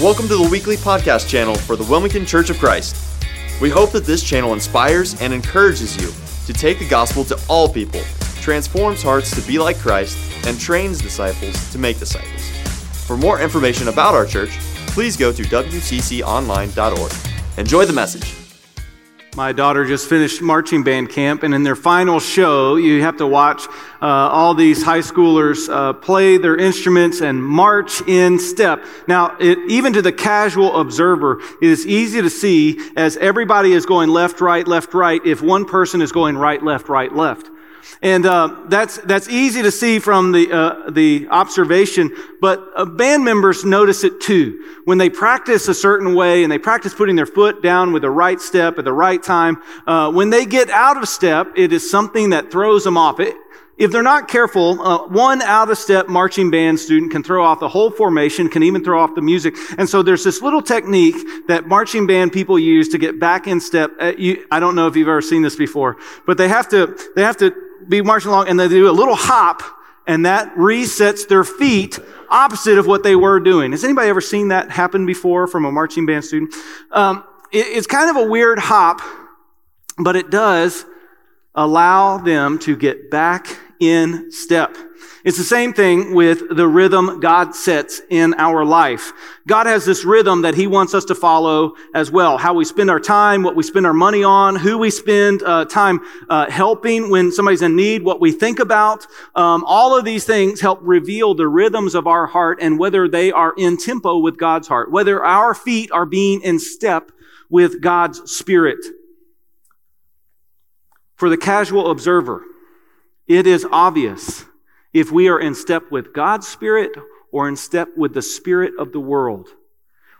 Welcome to the weekly podcast channel for the Wilmington Church of Christ. We hope that this channel inspires and encourages you to take the gospel to all people, transforms hearts to be like Christ, and trains disciples to make disciples. For more information about our church, please go to wcconline.org. Enjoy the message. My daughter just finished marching band camp, and in their final show, you have to watch uh, all these high schoolers uh, play their instruments and march in step. Now, it, even to the casual observer, it is easy to see as everybody is going left, right, left, right, if one person is going right, left, right, left. And uh, that's, that's easy to see from the, uh, the observation, but uh, band members notice it too. When they practice a certain way and they practice putting their foot down with the right step at the right time, uh, when they get out of step, it is something that throws them off. It, if they're not careful, uh, one out of step marching band student can throw off the whole formation, can even throw off the music. And so there's this little technique that marching band people use to get back in step. Uh, you, I don't know if you've ever seen this before, but they have to, they have to be marching along and they do a little hop and that resets their feet opposite of what they were doing. Has anybody ever seen that happen before from a marching band student? Um, it, it's kind of a weird hop, but it does allow them to get back in step. It's the same thing with the rhythm God sets in our life. God has this rhythm that He wants us to follow as well. How we spend our time, what we spend our money on, who we spend uh, time uh, helping when somebody's in need, what we think about. Um, all of these things help reveal the rhythms of our heart and whether they are in tempo with God's heart, whether our feet are being in step with God's Spirit. For the casual observer, it is obvious if we are in step with God's Spirit or in step with the Spirit of the world.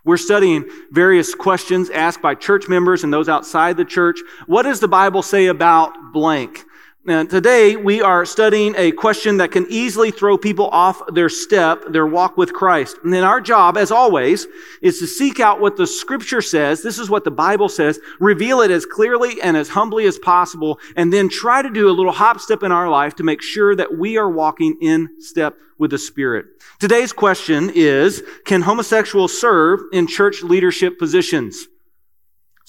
We're studying various questions asked by church members and those outside the church. What does the Bible say about blank? And today we are studying a question that can easily throw people off their step, their walk with Christ. And then our job, as always, is to seek out what the scripture says. This is what the Bible says. Reveal it as clearly and as humbly as possible. And then try to do a little hop step in our life to make sure that we are walking in step with the Spirit. Today's question is, can homosexuals serve in church leadership positions?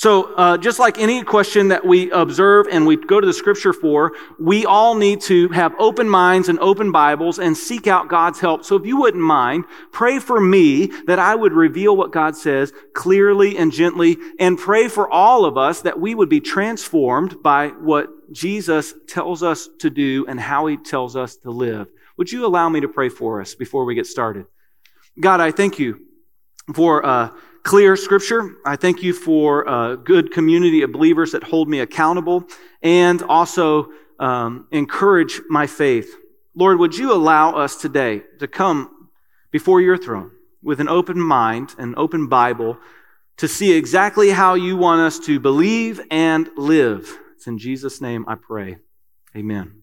So, uh, just like any question that we observe and we go to the scripture for, we all need to have open minds and open Bibles and seek out God's help. So, if you wouldn't mind, pray for me that I would reveal what God says clearly and gently, and pray for all of us that we would be transformed by what Jesus tells us to do and how he tells us to live. Would you allow me to pray for us before we get started? God, I thank you for, uh, clear scripture. I thank you for a good community of believers that hold me accountable and also um, encourage my faith. Lord, would you allow us today to come before your throne with an open mind, an open Bible, to see exactly how you want us to believe and live. It's in Jesus' name I pray. Amen.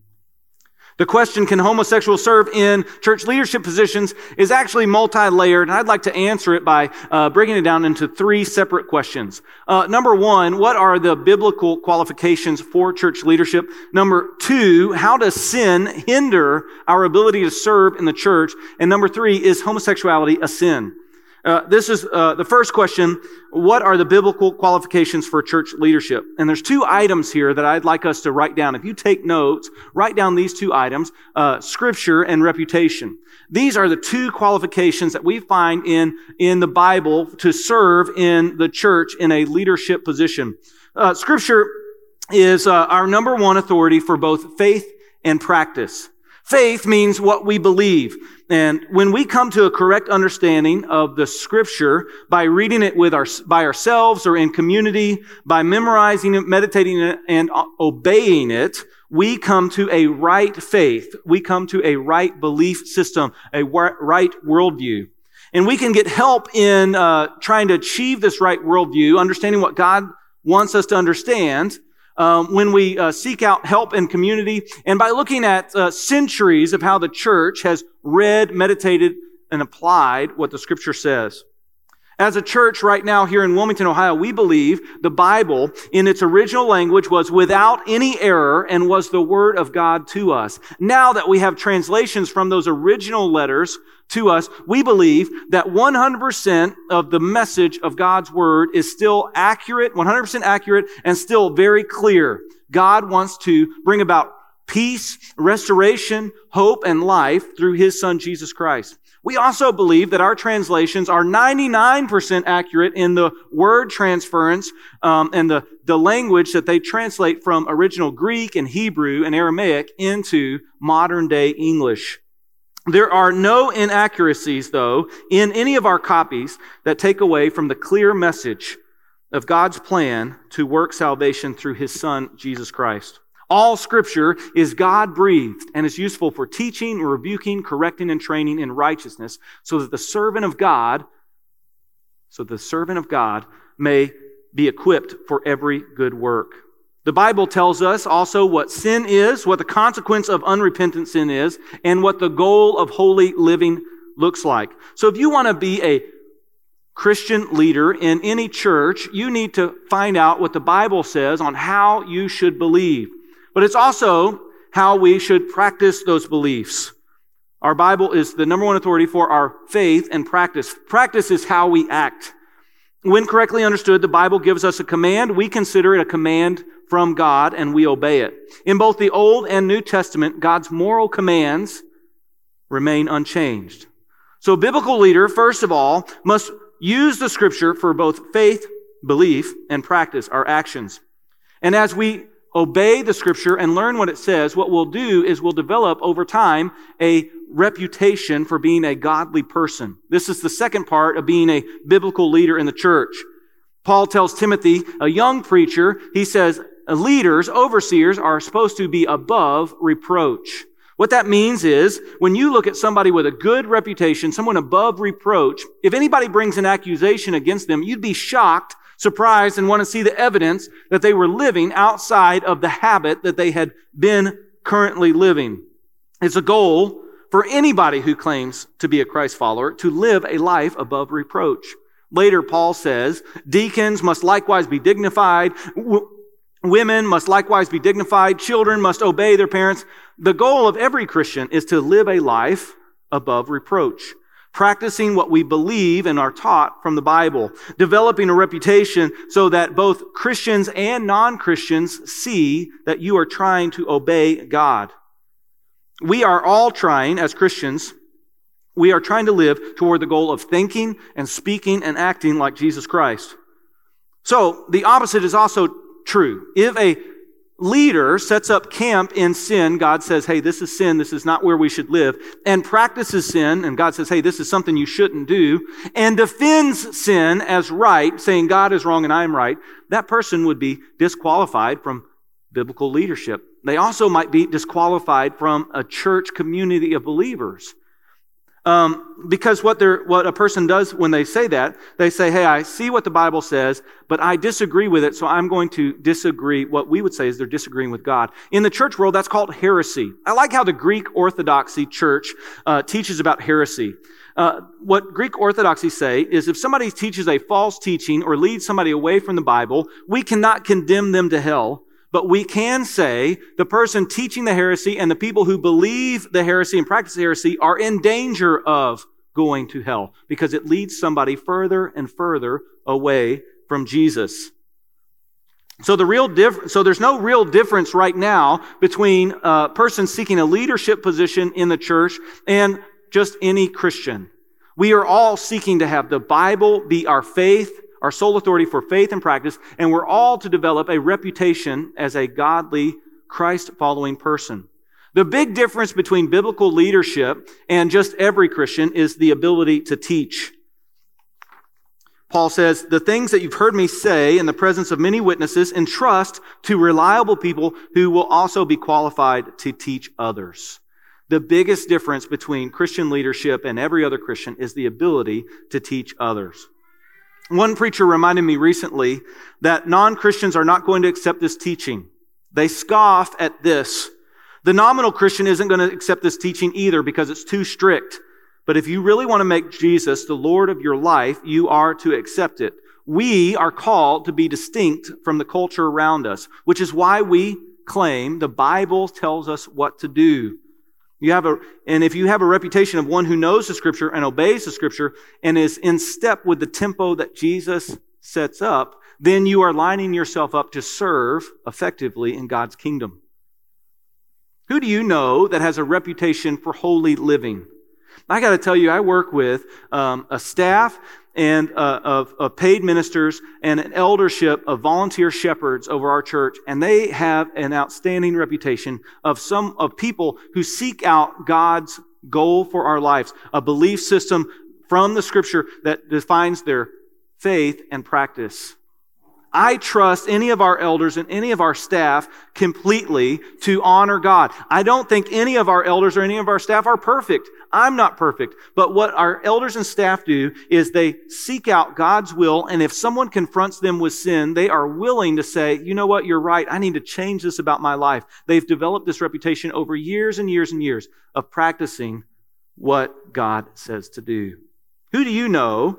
The question, can homosexuals serve in church leadership positions, is actually multi-layered, and I'd like to answer it by uh, breaking it down into three separate questions. Uh, number one, what are the biblical qualifications for church leadership? Number two, how does sin hinder our ability to serve in the church? And number three, is homosexuality a sin? Uh, this is uh, the first question. What are the biblical qualifications for church leadership? And there's two items here that I'd like us to write down. If you take notes, write down these two items, uh, scripture and reputation. These are the two qualifications that we find in, in the Bible to serve in the church in a leadership position. Uh, scripture is uh, our number one authority for both faith and practice. Faith means what we believe. And when we come to a correct understanding of the scripture by reading it with our, by ourselves or in community, by memorizing it, meditating it, and obeying it, we come to a right faith. We come to a right belief system, a right worldview. And we can get help in uh, trying to achieve this right worldview, understanding what God wants us to understand, um, when we uh, seek out help in community and by looking at uh, centuries of how the church has read, meditated, and applied what the scripture says. As a church right now here in Wilmington, Ohio, we believe the Bible in its original language was without any error and was the Word of God to us. Now that we have translations from those original letters to us, we believe that 100% of the message of God's Word is still accurate, 100% accurate, and still very clear. God wants to bring about peace, restoration, hope, and life through His Son, Jesus Christ. We also believe that our translations are 99% accurate in the word transference um, and the, the language that they translate from original Greek and Hebrew and Aramaic into modern day English. There are no inaccuracies, though, in any of our copies that take away from the clear message of God's plan to work salvation through his Son, Jesus Christ. All scripture is God breathed and is useful for teaching, rebuking, correcting, and training in righteousness so that the servant of God, so the servant of God may be equipped for every good work. The Bible tells us also what sin is, what the consequence of unrepentant sin is, and what the goal of holy living looks like. So if you want to be a Christian leader in any church, you need to find out what the Bible says on how you should believe. But it's also how we should practice those beliefs. Our Bible is the number one authority for our faith and practice. Practice is how we act. When correctly understood, the Bible gives us a command. We consider it a command from God and we obey it. In both the Old and New Testament, God's moral commands remain unchanged. So a biblical leader, first of all, must use the scripture for both faith, belief, and practice, our actions. And as we obey the scripture and learn what it says, what we'll do is we'll develop over time a reputation for being a godly person. This is the second part of being a biblical leader in the church. Paul tells Timothy, a young preacher, he says, leaders, overseers are supposed to be above reproach. What that means is when you look at somebody with a good reputation, someone above reproach, if anybody brings an accusation against them, you'd be shocked surprised and want to see the evidence that they were living outside of the habit that they had been currently living. It's a goal for anybody who claims to be a Christ follower to live a life above reproach. Later, Paul says, deacons must likewise be dignified. W- women must likewise be dignified. Children must obey their parents. The goal of every Christian is to live a life above reproach practicing what we believe and are taught from the Bible, developing a reputation so that both Christians and non-Christians see that you are trying to obey God. We are all trying, as Christians, we are trying to live toward the goal of thinking and speaking and acting like Jesus Christ. So, the opposite is also true. If a leader sets up camp in sin, God says, hey, this is sin, this is not where we should live, and practices sin, and God says, hey, this is something you shouldn't do, and defends sin as right, saying God is wrong and I am right, that person would be disqualified from biblical leadership. They also might be disqualified from a church community of believers. Um, because what, what a person does when they say that, they say, hey, I see what the Bible says, but I disagree with it, so I'm going to disagree. What we would say is they're disagreeing with God. In the church world, that's called heresy. I like how the Greek Orthodoxy church uh, teaches about heresy. Uh, what Greek Orthodoxy say is if somebody teaches a false teaching or leads somebody away from the Bible, we cannot condemn them to hell but we can say the person teaching the heresy and the people who believe the heresy and practice heresy are in danger of going to hell because it leads somebody further and further away from Jesus. So the real diff- so there's no real difference right now between a person seeking a leadership position in the church and just any Christian. We are all seeking to have the Bible be our faith our sole authority for faith and practice, and we're all to develop a reputation as a godly, Christ following person. The big difference between biblical leadership and just every Christian is the ability to teach. Paul says, the things that you've heard me say in the presence of many witnesses entrust to reliable people who will also be qualified to teach others. The biggest difference between Christian leadership and every other Christian is the ability to teach others. One preacher reminded me recently that non Christians are not going to accept this teaching. They scoff at this. The nominal Christian isn't going to accept this teaching either because it's too strict. But if you really want to make Jesus the Lord of your life, you are to accept it. We are called to be distinct from the culture around us, which is why we claim the Bible tells us what to do. You have a, and if you have a reputation of one who knows the scripture and obeys the scripture and is in step with the tempo that Jesus sets up, then you are lining yourself up to serve effectively in God's kingdom. Who do you know that has a reputation for holy living? I got to tell you, I work with um, a staff and uh, of, of paid ministers and an eldership of volunteer shepherds over our church, and they have an outstanding reputation of some of people who seek out God's goal for our lives, a belief system from the Scripture that defines their faith and practice. I trust any of our elders and any of our staff completely to honor God. I don't think any of our elders or any of our staff are perfect. I'm not perfect. But what our elders and staff do is they seek out God's will. And if someone confronts them with sin, they are willing to say, you know what? You're right. I need to change this about my life. They've developed this reputation over years and years and years of practicing what God says to do. Who do you know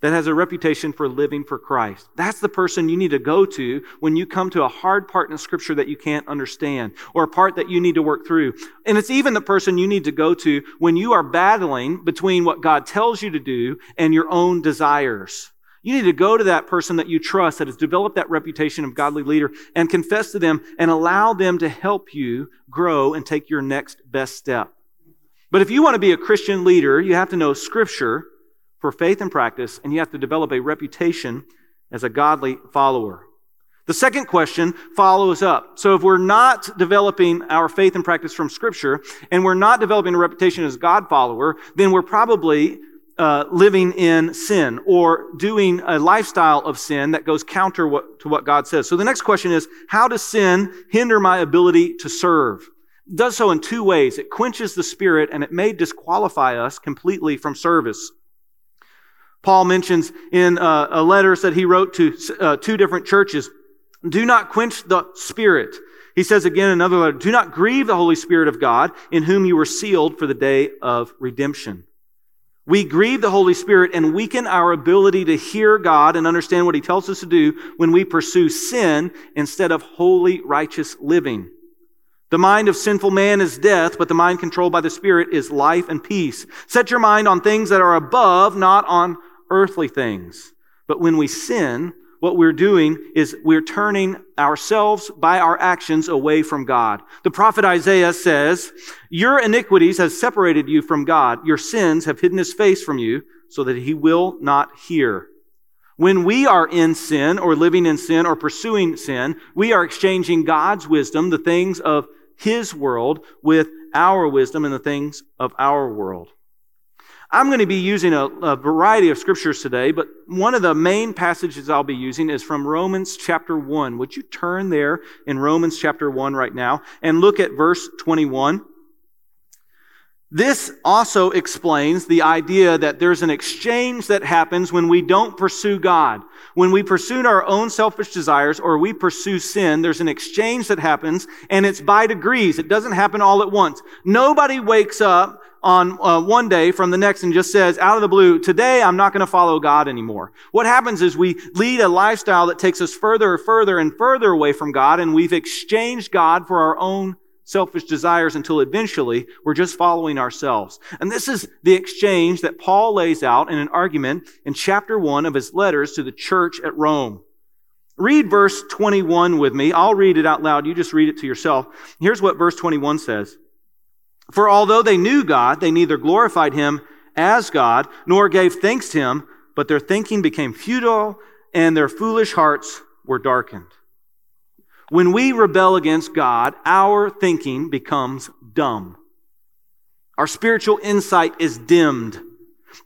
that has a reputation for living for Christ. That's the person you need to go to when you come to a hard part in Scripture that you can't understand or a part that you need to work through. And it's even the person you need to go to when you are battling between what God tells you to do and your own desires. You need to go to that person that you trust that has developed that reputation of godly leader and confess to them and allow them to help you grow and take your next best step. But if you want to be a Christian leader, you have to know Scripture for faith and practice, and you have to develop a reputation as a godly follower. The second question follows up. So if we're not developing our faith and practice from Scripture, and we're not developing a reputation as God follower, then we're probably uh, living in sin or doing a lifestyle of sin that goes counter what, to what God says. So the next question is, how does sin hinder my ability to serve? It does so in two ways. It quenches the spirit and it may disqualify us completely from service. Paul mentions in uh, a letter that he wrote to uh, two different churches, do not quench the spirit. He says again in another letter, do not grieve the Holy Spirit of God in whom you were sealed for the day of redemption. We grieve the Holy Spirit and weaken our ability to hear God and understand what He tells us to do when we pursue sin instead of holy, righteous living. The mind of sinful man is death, but the mind controlled by the Spirit is life and peace. Set your mind on things that are above, not on earthly things. But when we sin, what we're doing is we're turning ourselves by our actions away from God. The prophet Isaiah says, Your iniquities have separated you from God. Your sins have hidden his face from you so that he will not hear. When we are in sin or living in sin or pursuing sin, we are exchanging God's wisdom, the things of his world, with our wisdom and the things of our world. I'm going to be using a, a, variety of scriptures today, but one of the main passages I'll be using is from Romans chapter 1. Would you turn there in Romans chapter 1 right now and look at verse 21? This also explains the idea that there's an exchange that happens when we don't pursue God. When we pursue our own selfish desires or we pursue sin, there's an exchange that happens and it's by degrees. It doesn't happen all at once. Nobody wakes up on uh, one day from the next and just says out of the blue, today I'm not going to follow God anymore. What happens is we lead a lifestyle that takes us further and further and further away from God and we've exchanged God for our own selfish desires until eventually we're just following ourselves. And this is the exchange that Paul lays out in an argument in chapter one of his letters to the church at Rome. Read verse 21 with me. I'll read it out loud. You just read it to yourself. Here's what verse 21 says. For although they knew God, they neither glorified him as God nor gave thanks to him, but their thinking became futile and their foolish hearts were darkened. When we rebel against God, our thinking becomes dumb. Our spiritual insight is dimmed.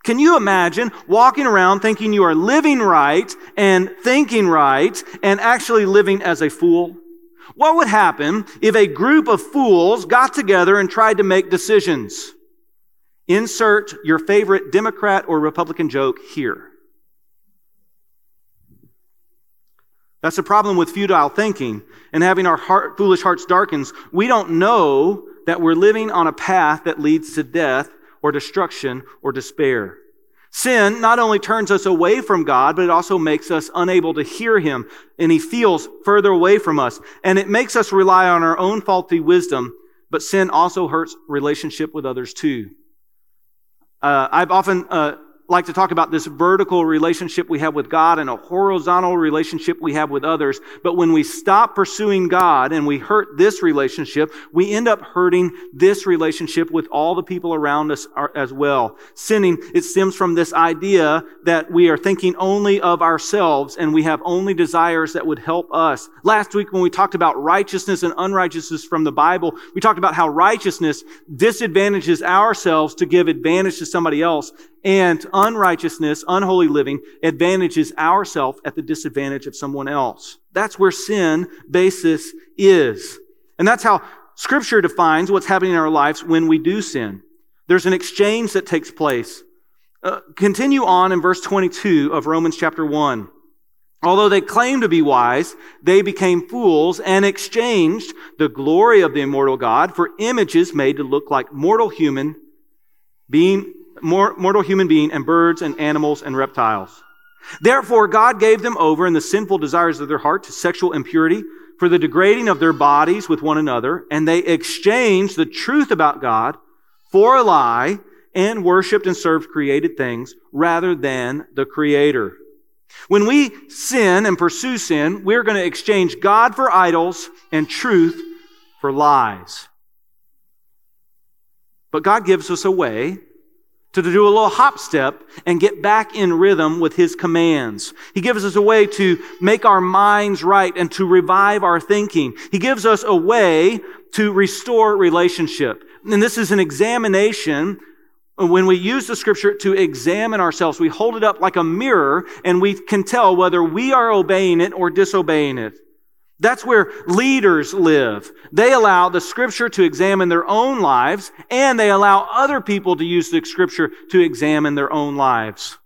Can you imagine walking around thinking you are living right and thinking right and actually living as a fool? What would happen if a group of fools got together and tried to make decisions? Insert your favorite Democrat or Republican joke here. That's the problem with futile thinking and having our heart, foolish hearts darkened. We don't know that we're living on a path that leads to death or destruction or despair. Sin not only turns us away from God, but it also makes us unable to hear Him, and He feels further away from us. And it makes us rely on our own faulty wisdom, but sin also hurts relationship with others too. Uh, I've often uh, like to talk about this vertical relationship we have with God and a horizontal relationship we have with others. But when we stop pursuing God and we hurt this relationship, we end up hurting this relationship with all the people around us as well. Sinning, it stems from this idea that we are thinking only of ourselves and we have only desires that would help us. Last week when we talked about righteousness and unrighteousness from the Bible, we talked about how righteousness disadvantages ourselves to give advantage to somebody else and unrighteousness, unholy living, advantages ourself at the disadvantage of someone else. That's where sin basis is. And that's how scripture defines what's happening in our lives when we do sin. There's an exchange that takes place. Uh, continue on in verse 22 of Romans chapter 1. Although they claimed to be wise, they became fools and exchanged the glory of the immortal God for images made to look like mortal human being mortal human being and birds and animals and reptiles. Therefore, God gave them over in the sinful desires of their heart to sexual impurity for the degrading of their bodies with one another, and they exchanged the truth about God for a lie and worshiped and served created things rather than the Creator. When we sin and pursue sin, we're going to exchange God for idols and truth for lies. But God gives us a way to do a little hop step and get back in rhythm with his commands. He gives us a way to make our minds right and to revive our thinking. He gives us a way to restore relationship. And this is an examination when we use the scripture to examine ourselves, we hold it up like a mirror and we can tell whether we are obeying it or disobeying it. That's where leaders live. They allow the scripture to examine their own lives and they allow other people to use the scripture to examine their own lives.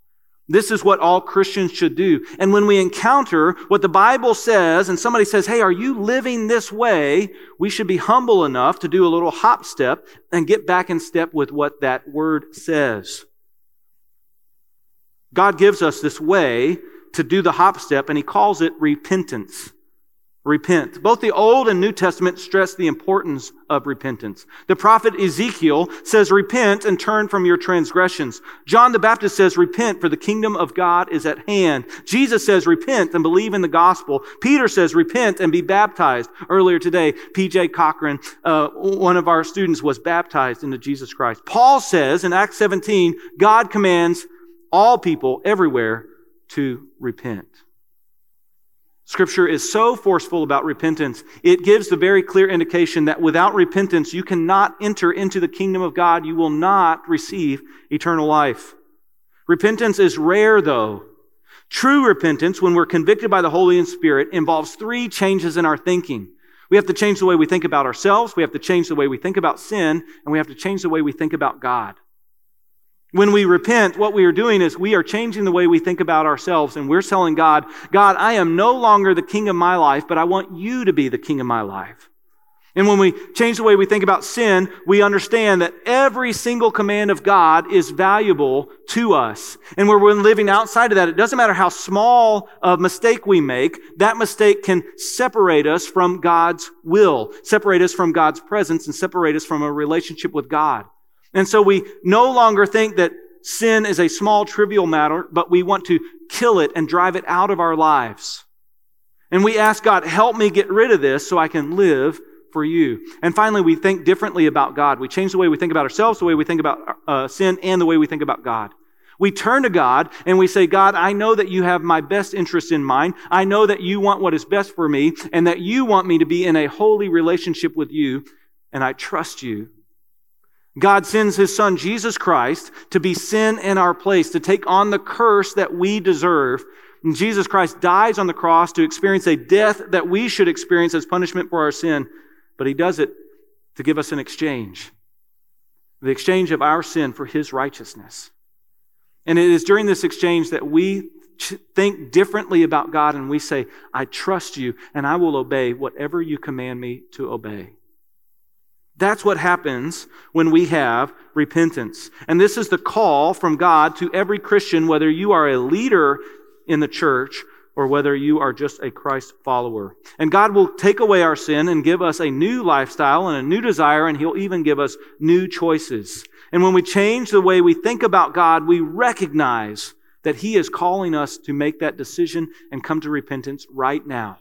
This is what all Christians should do. And when we encounter what the Bible says and somebody says, Hey, are you living this way? We should be humble enough to do a little hop step and get back in step with what that word says. God gives us this way to do the hop step and he calls it repentance repent. Both the Old and New Testament stress the importance of repentance. The prophet Ezekiel says, repent and turn from your transgressions. John the Baptist says, repent for the kingdom of God is at hand. Jesus says, repent and believe in the gospel. Peter says, repent and be baptized. Earlier today, PJ Cochran, uh, one of our students was baptized into Jesus Christ. Paul says in Acts 17, God commands all people everywhere to repent. Scripture is so forceful about repentance. It gives the very clear indication that without repentance, you cannot enter into the kingdom of God. You will not receive eternal life. Repentance is rare, though. True repentance, when we're convicted by the Holy Spirit, involves three changes in our thinking. We have to change the way we think about ourselves, we have to change the way we think about sin, and we have to change the way we think about God. When we repent, what we are doing is we are changing the way we think about ourselves and we're telling God, God, I am no longer the king of my life, but I want you to be the king of my life. And when we change the way we think about sin, we understand that every single command of God is valuable to us. And when we're living outside of that, it doesn't matter how small a mistake we make, that mistake can separate us from God's will, separate us from God's presence, and separate us from a relationship with God. And so we no longer think that sin is a small, trivial matter, but we want to kill it and drive it out of our lives. And we ask God, help me get rid of this so I can live for you. And finally, we think differently about God. We change the way we think about ourselves, the way we think about uh, sin, and the way we think about God. We turn to God and we say, God, I know that you have my best interest in mind. I know that you want what is best for me and that you want me to be in a holy relationship with you. And I trust you God sends his son Jesus Christ to be sin in our place, to take on the curse that we deserve. And Jesus Christ dies on the cross to experience a death that we should experience as punishment for our sin, but he does it to give us an exchange. The exchange of our sin for his righteousness. And it is during this exchange that we think differently about God and we say, I trust you and I will obey whatever you command me to obey. That's what happens when we have repentance. And this is the call from God to every Christian, whether you are a leader in the church or whether you are just a Christ follower. And God will take away our sin and give us a new lifestyle and a new desire, and He'll even give us new choices. And when we change the way we think about God, we recognize that He is calling us to make that decision and come to repentance right now.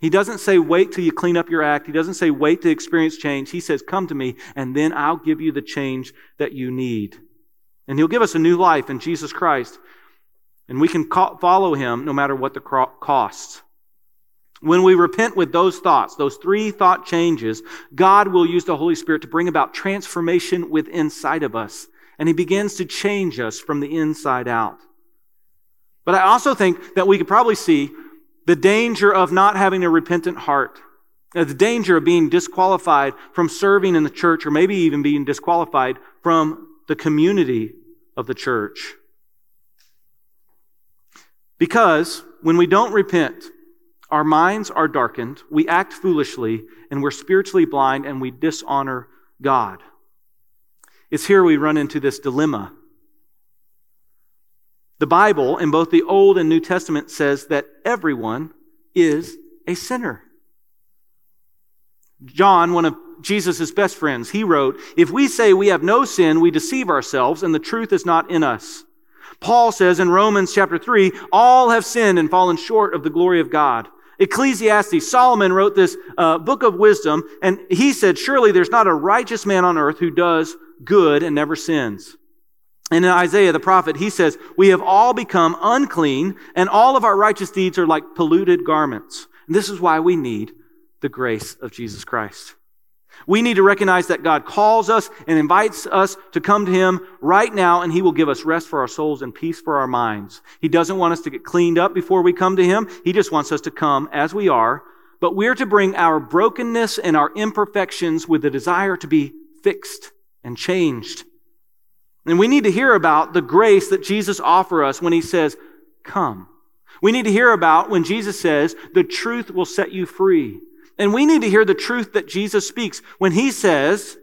He doesn't say, wait till you clean up your act. He doesn't say, wait to experience change. He says, come to me, and then I'll give you the change that you need. And He'll give us a new life in Jesus Christ. And we can follow Him no matter what the costs. When we repent with those thoughts, those three thought changes, God will use the Holy Spirit to bring about transformation within inside of us. And He begins to change us from the inside out. But I also think that we could probably see the danger of not having a repentant heart, uh, the danger of being disqualified from serving in the church, or maybe even being disqualified from the community of the church. Because when we don't repent, our minds are darkened, we act foolishly, and we're spiritually blind, and we dishonor God. It's here we run into this dilemma the Bible, in both the Old and New Testament, says that everyone is a sinner. John, one of Jesus' best friends, he wrote, If we say we have no sin, we deceive ourselves, and the truth is not in us. Paul says in Romans chapter 3, all have sinned and fallen short of the glory of God. Ecclesiastes, Solomon wrote this uh, book of wisdom, and he said, Surely there's not a righteous man on earth who does good and never sins. And in Isaiah the prophet, he says, We have all become unclean, and all of our righteous deeds are like polluted garments. And this is why we need the grace of Jesus Christ. We need to recognize that God calls us and invites us to come to Him right now, and He will give us rest for our souls and peace for our minds. He doesn't want us to get cleaned up before we come to Him. He just wants us to come as we are. But we're to bring our brokenness and our imperfections with the desire to be fixed and changed. And we need to hear about the grace that Jesus offers us when he says, Come. We need to hear about when Jesus says, The truth will set you free. And we need to hear the truth that Jesus speaks when he says,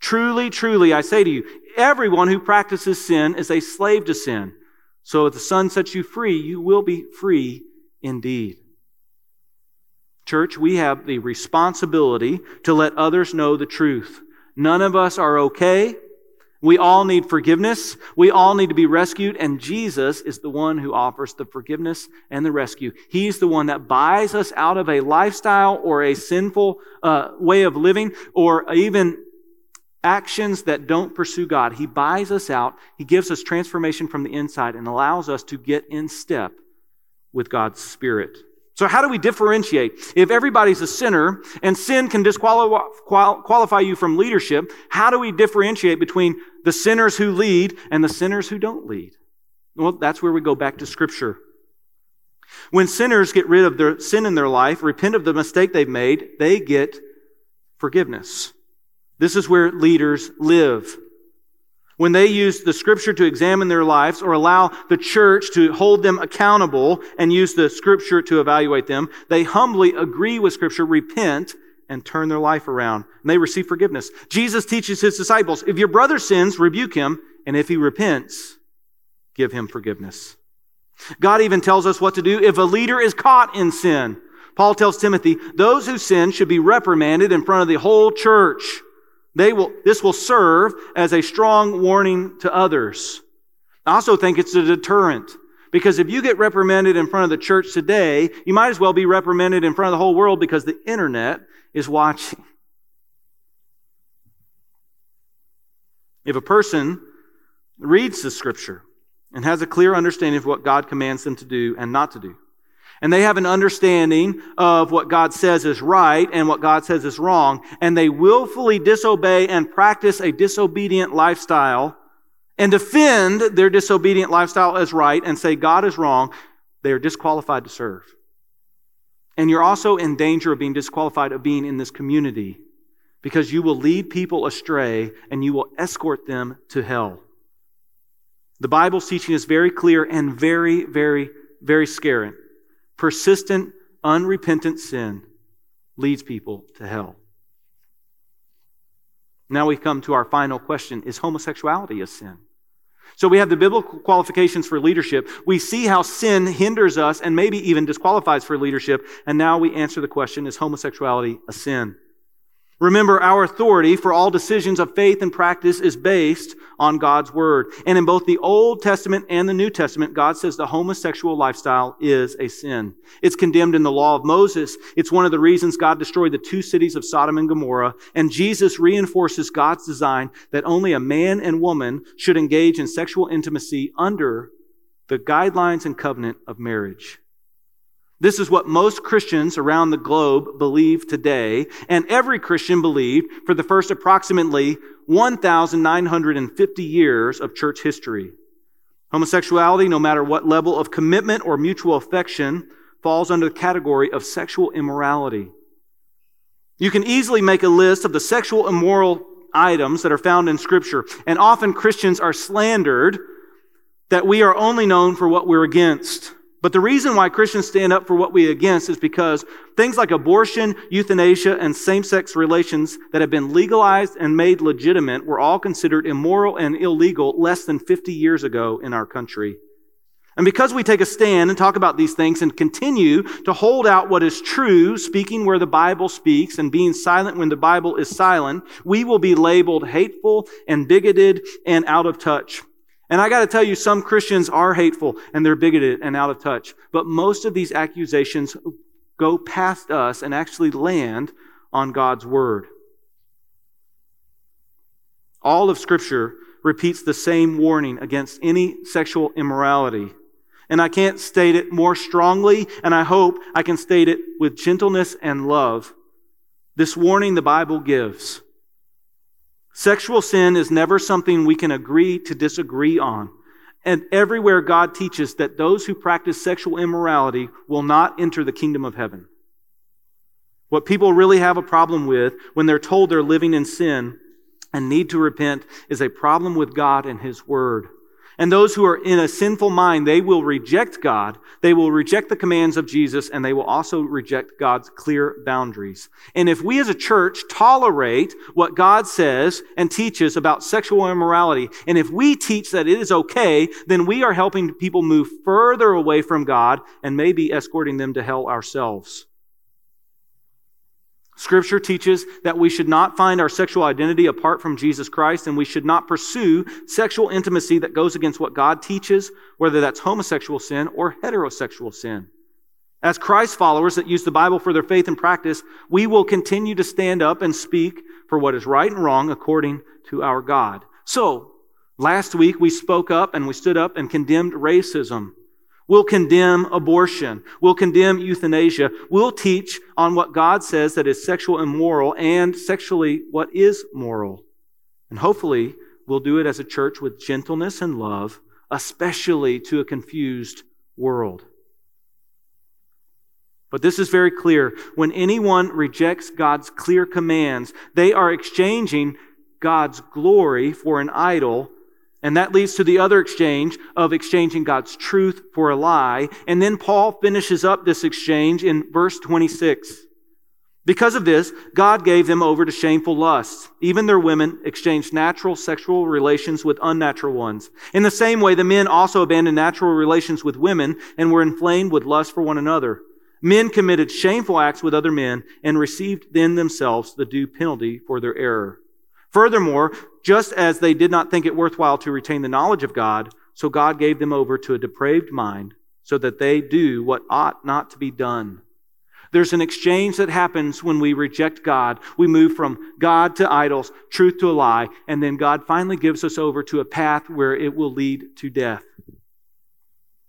Truly, truly, I say to you, everyone who practices sin is a slave to sin. So if the Son sets you free, you will be free indeed. Church, we have the responsibility to let others know the truth. None of us are okay. We all need forgiveness. We all need to be rescued. And Jesus is the one who offers the forgiveness and the rescue. He's the one that buys us out of a lifestyle or a sinful uh, way of living or even actions that don't pursue God. He buys us out. He gives us transformation from the inside and allows us to get in step with God's Spirit. So, how do we differentiate? If everybody's a sinner and sin can disqualify you from leadership, how do we differentiate between the sinners who lead and the sinners who don't lead? Well, that's where we go back to Scripture. When sinners get rid of their sin in their life, repent of the mistake they've made, they get forgiveness. This is where leaders live. When they use the scripture to examine their lives or allow the church to hold them accountable and use the scripture to evaluate them, they humbly agree with scripture, repent, and turn their life around. And they receive forgiveness. Jesus teaches his disciples, if your brother sins, rebuke him, and if he repents, give him forgiveness. God even tells us what to do if a leader is caught in sin. Paul tells Timothy, those who sin should be reprimanded in front of the whole church. They will, this will serve as a strong warning to others. I also think it's a deterrent. Because if you get reprimanded in front of the church today, you might as well be reprimanded in front of the whole world because the internet is watching. If a person reads the scripture and has a clear understanding of what God commands them to do and not to do, and they have an understanding of what God says is right and what God says is wrong, and they willfully disobey and practice a disobedient lifestyle and defend their disobedient lifestyle as right and say God is wrong, they are disqualified to serve. And you're also in danger of being disqualified of being in this community because you will lead people astray and you will escort them to hell. The Bible's teaching is very clear and very, very, very scary. Persistent, unrepentant sin leads people to hell. Now we come to our final question Is homosexuality a sin? So we have the biblical qualifications for leadership. We see how sin hinders us and maybe even disqualifies for leadership. And now we answer the question Is homosexuality a sin? Remember, our authority for all decisions of faith and practice is based on God's Word. And in both the Old Testament and the New Testament, God says the homosexual lifestyle is a sin. It's condemned in the law of Moses. It's one of the reasons God destroyed the two cities of Sodom and Gomorrah. And Jesus reinforces God's design that only a man and woman should engage in sexual intimacy under the guidelines and covenant of marriage. This is what most Christians around the globe believe today, and every Christian believed for the first approximately 1,950 years of church history. Homosexuality, no matter what level of commitment or mutual affection, falls under the category of sexual immorality. You can easily make a list of the sexual immoral items that are found in Scripture, and often Christians are slandered that we are only known for what we're against. But the reason why Christians stand up for what we against is because things like abortion, euthanasia, and same-sex relations that have been legalized and made legitimate were all considered immoral and illegal less than 50 years ago in our country. And because we take a stand and talk about these things and continue to hold out what is true, speaking where the Bible speaks and being silent when the Bible is silent, we will be labeled hateful and bigoted and out of touch. And I got to tell you, some Christians are hateful and they're bigoted and out of touch. But most of these accusations go past us and actually land on God's word. All of Scripture repeats the same warning against any sexual immorality. And I can't state it more strongly, and I hope I can state it with gentleness and love. This warning the Bible gives Sexual sin is never something we can agree to disagree on. And everywhere God teaches that those who practice sexual immorality will not enter the kingdom of heaven. What people really have a problem with when they're told they're living in sin and need to repent is a problem with God and His Word. And those who are in a sinful mind, they will reject God. They will reject the commands of Jesus and they will also reject God's clear boundaries. And if we as a church tolerate what God says and teaches about sexual immorality, and if we teach that it is okay, then we are helping people move further away from God and maybe escorting them to hell ourselves. Scripture teaches that we should not find our sexual identity apart from Jesus Christ, and we should not pursue sexual intimacy that goes against what God teaches, whether that's homosexual sin or heterosexual sin. As Christ followers that use the Bible for their faith and practice, we will continue to stand up and speak for what is right and wrong according to our God. So, last week we spoke up and we stood up and condemned racism. We'll condemn abortion. We'll condemn euthanasia. We'll teach on what God says that is sexual immoral and sexually what is moral. And hopefully, we'll do it as a church with gentleness and love, especially to a confused world. But this is very clear. When anyone rejects God's clear commands, they are exchanging God's glory for an idol and that leads to the other exchange of exchanging God's truth for a lie. And then Paul finishes up this exchange in verse 26. Because of this, God gave them over to shameful lusts. Even their women exchanged natural sexual relations with unnatural ones. In the same way, the men also abandoned natural relations with women and were inflamed with lust for one another. Men committed shameful acts with other men and received then themselves the due penalty for their error. Furthermore, just as they did not think it worthwhile to retain the knowledge of God, so God gave them over to a depraved mind so that they do what ought not to be done. There's an exchange that happens when we reject God. We move from God to idols, truth to a lie, and then God finally gives us over to a path where it will lead to death.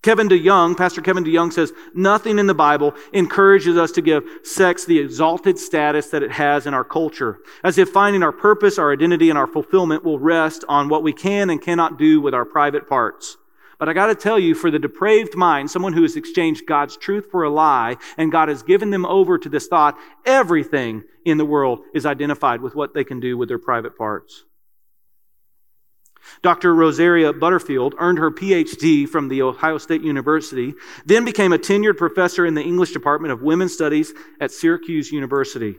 Kevin DeYoung, Pastor Kevin DeYoung says, nothing in the Bible encourages us to give sex the exalted status that it has in our culture, as if finding our purpose, our identity, and our fulfillment will rest on what we can and cannot do with our private parts. But I gotta tell you, for the depraved mind, someone who has exchanged God's truth for a lie, and God has given them over to this thought, everything in the world is identified with what they can do with their private parts. Dr. Rosaria Butterfield earned her PhD from the Ohio State University, then became a tenured professor in the English Department of Women's Studies at Syracuse University.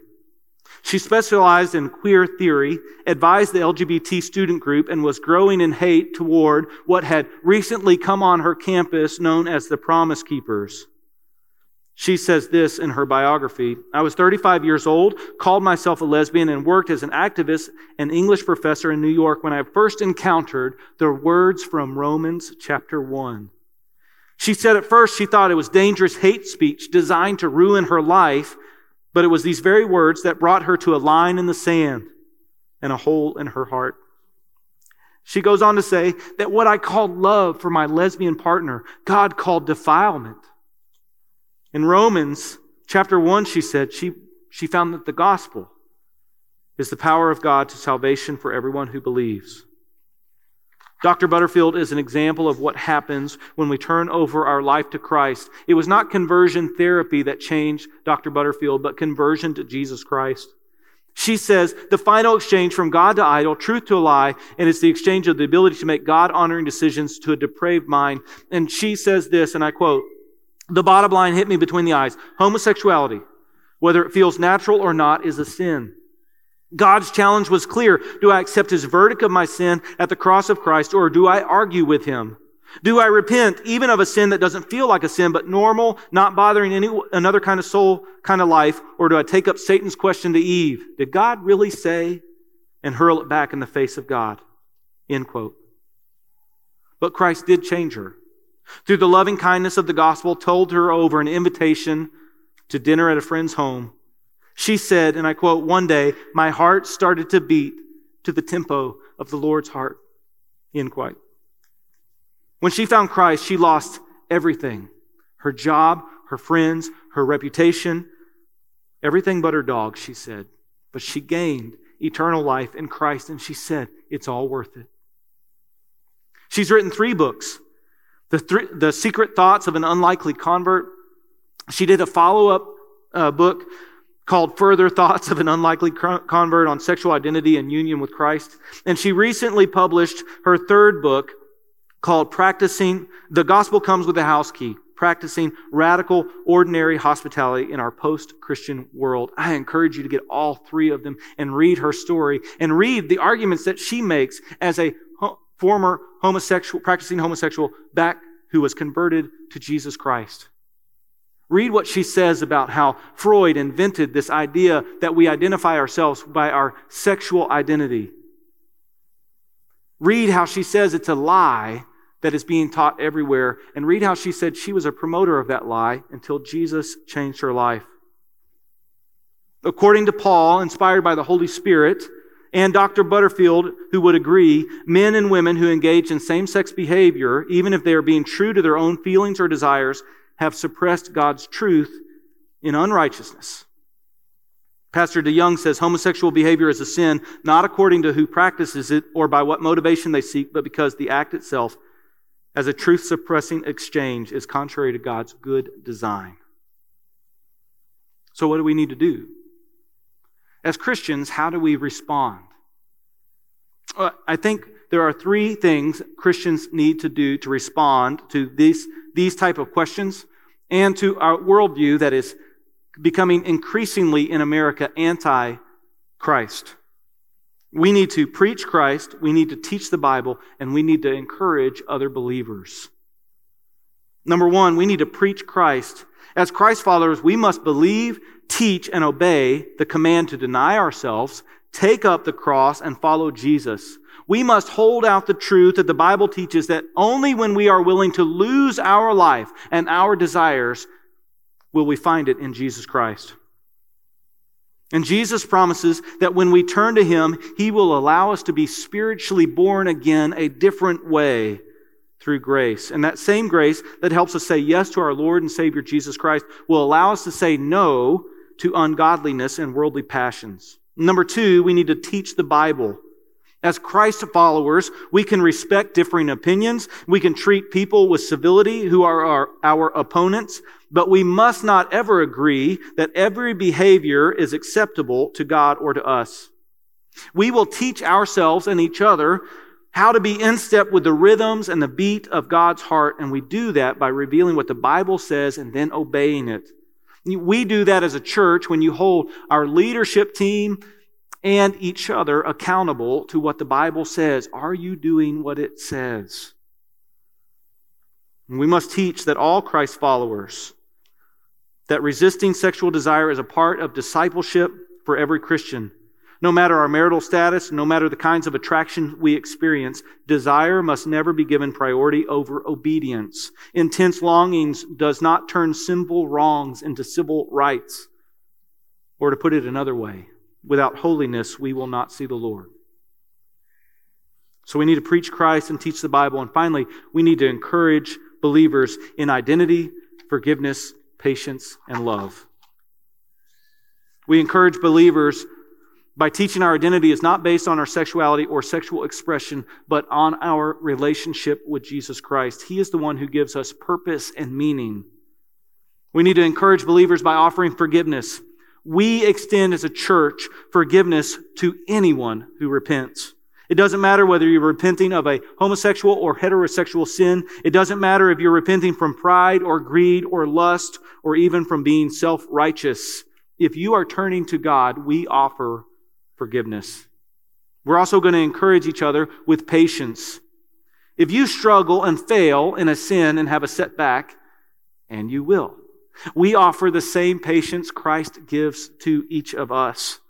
She specialized in queer theory, advised the LGBT student group, and was growing in hate toward what had recently come on her campus known as the Promise Keepers. She says this in her biography I was 35 years old, called myself a lesbian, and worked as an activist and English professor in New York when I first encountered the words from Romans chapter 1. She said at first she thought it was dangerous hate speech designed to ruin her life, but it was these very words that brought her to a line in the sand and a hole in her heart. She goes on to say that what I called love for my lesbian partner, God called defilement. In Romans chapter 1, she said she, she found that the gospel is the power of God to salvation for everyone who believes. Dr. Butterfield is an example of what happens when we turn over our life to Christ. It was not conversion therapy that changed Dr. Butterfield, but conversion to Jesus Christ. She says the final exchange from God to idol, truth to a lie, and it's the exchange of the ability to make God honoring decisions to a depraved mind. And she says this, and I quote, the bottom line hit me between the eyes. Homosexuality, whether it feels natural or not, is a sin. God's challenge was clear. Do I accept his verdict of my sin at the cross of Christ or do I argue with him? Do I repent even of a sin that doesn't feel like a sin, but normal, not bothering any another kind of soul kind of life? Or do I take up Satan's question to Eve? Did God really say and hurl it back in the face of God? End quote. But Christ did change her through the loving kindness of the gospel, told her over an invitation to dinner at a friend's home. She said, and I quote, one day, my heart started to beat to the tempo of the Lord's heart. End quote. When she found Christ, she lost everything her job, her friends, her reputation, everything but her dog, she said. But she gained eternal life in Christ, and she said, It's all worth it. She's written three books the, th- the Secret Thoughts of an Unlikely Convert. She did a follow up uh, book called Further Thoughts of an Unlikely Convert on Sexual Identity and Union with Christ. And she recently published her third book called Practicing The Gospel Comes with a House Key Practicing Radical Ordinary Hospitality in Our Post Christian World. I encourage you to get all three of them and read her story and read the arguments that she makes as a former homosexual, practicing homosexual back who was converted to Jesus Christ. Read what she says about how Freud invented this idea that we identify ourselves by our sexual identity. Read how she says it's a lie that is being taught everywhere. And read how she said she was a promoter of that lie until Jesus changed her life. According to Paul, inspired by the Holy Spirit, and Dr. Butterfield, who would agree, men and women who engage in same sex behavior, even if they are being true to their own feelings or desires, have suppressed God's truth in unrighteousness. Pastor DeYoung says homosexual behavior is a sin not according to who practices it or by what motivation they seek, but because the act itself, as a truth suppressing exchange, is contrary to God's good design. So, what do we need to do? As Christians, how do we respond? Uh, I think there are three things Christians need to do to respond to these, these type of questions and to our worldview that is becoming increasingly in America anti-Christ. We need to preach Christ, we need to teach the Bible, and we need to encourage other believers. Number one, we need to preach Christ. As Christ followers, we must believe, teach, and obey the command to deny ourselves, take up the cross, and follow Jesus. We must hold out the truth that the Bible teaches that only when we are willing to lose our life and our desires will we find it in Jesus Christ. And Jesus promises that when we turn to Him, He will allow us to be spiritually born again a different way through grace. And that same grace that helps us say yes to our Lord and Savior Jesus Christ will allow us to say no to ungodliness and worldly passions. Number two, we need to teach the Bible. As Christ followers, we can respect differing opinions. We can treat people with civility who are our, our, opponents, but we must not ever agree that every behavior is acceptable to God or to us. We will teach ourselves and each other how to be in step with the rhythms and the beat of God's heart, and we do that by revealing what the Bible says and then obeying it. We do that as a church when you hold our leadership team and each other accountable to what the Bible says. Are you doing what it says? We must teach that all Christ followers, that resisting sexual desire is a part of discipleship for every Christian. No matter our marital status, no matter the kinds of attraction we experience, desire must never be given priority over obedience. Intense longings does not turn sinful wrongs into civil rights. Or to put it another way, without holiness, we will not see the Lord. So we need to preach Christ and teach the Bible. And finally, we need to encourage believers in identity, forgiveness, patience, and love. We encourage believers by teaching our identity is not based on our sexuality or sexual expression, but on our relationship with Jesus Christ. He is the one who gives us purpose and meaning. We need to encourage believers by offering forgiveness. We extend as a church forgiveness to anyone who repents. It doesn't matter whether you're repenting of a homosexual or heterosexual sin. It doesn't matter if you're repenting from pride or greed or lust or even from being self-righteous. If you are turning to God, we offer forgiveness. We're also going to encourage each other with patience. If you struggle and fail in a sin and have a setback, and you will, we offer the same patience Christ gives to each of us.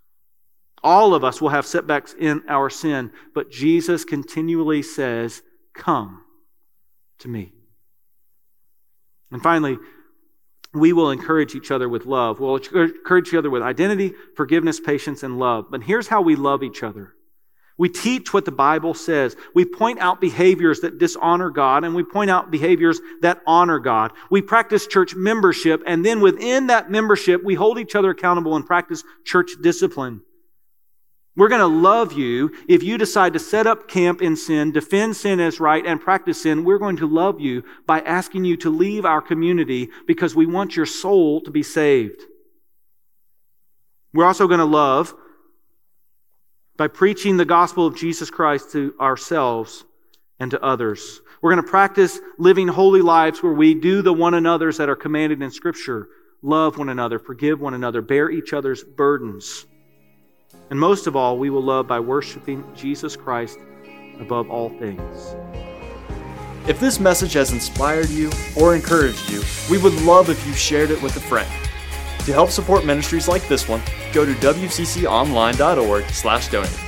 All of us will have setbacks in our sin, but Jesus continually says, Come to me. And finally, we will encourage each other with love. We'll encourage each other with identity, forgiveness, patience, and love. But here's how we love each other. We teach what the Bible says. We point out behaviors that dishonor God and we point out behaviors that honor God. We practice church membership and then within that membership, we hold each other accountable and practice church discipline. We're going to love you if you decide to set up camp in sin, defend sin as right, and practice sin. We're going to love you by asking you to leave our community because we want your soul to be saved. We're also going to love by preaching the gospel of Jesus Christ to ourselves and to others. We're going to practice living holy lives where we do the one another's that are commanded in Scripture. Love one another, forgive one another, bear each other's burdens. And most of all, we will love by worshiping Jesus Christ above all things. If this message has inspired you or encouraged you, we would love if you shared it with a friend. To help support ministries like this one, go to wcconline.org/donate.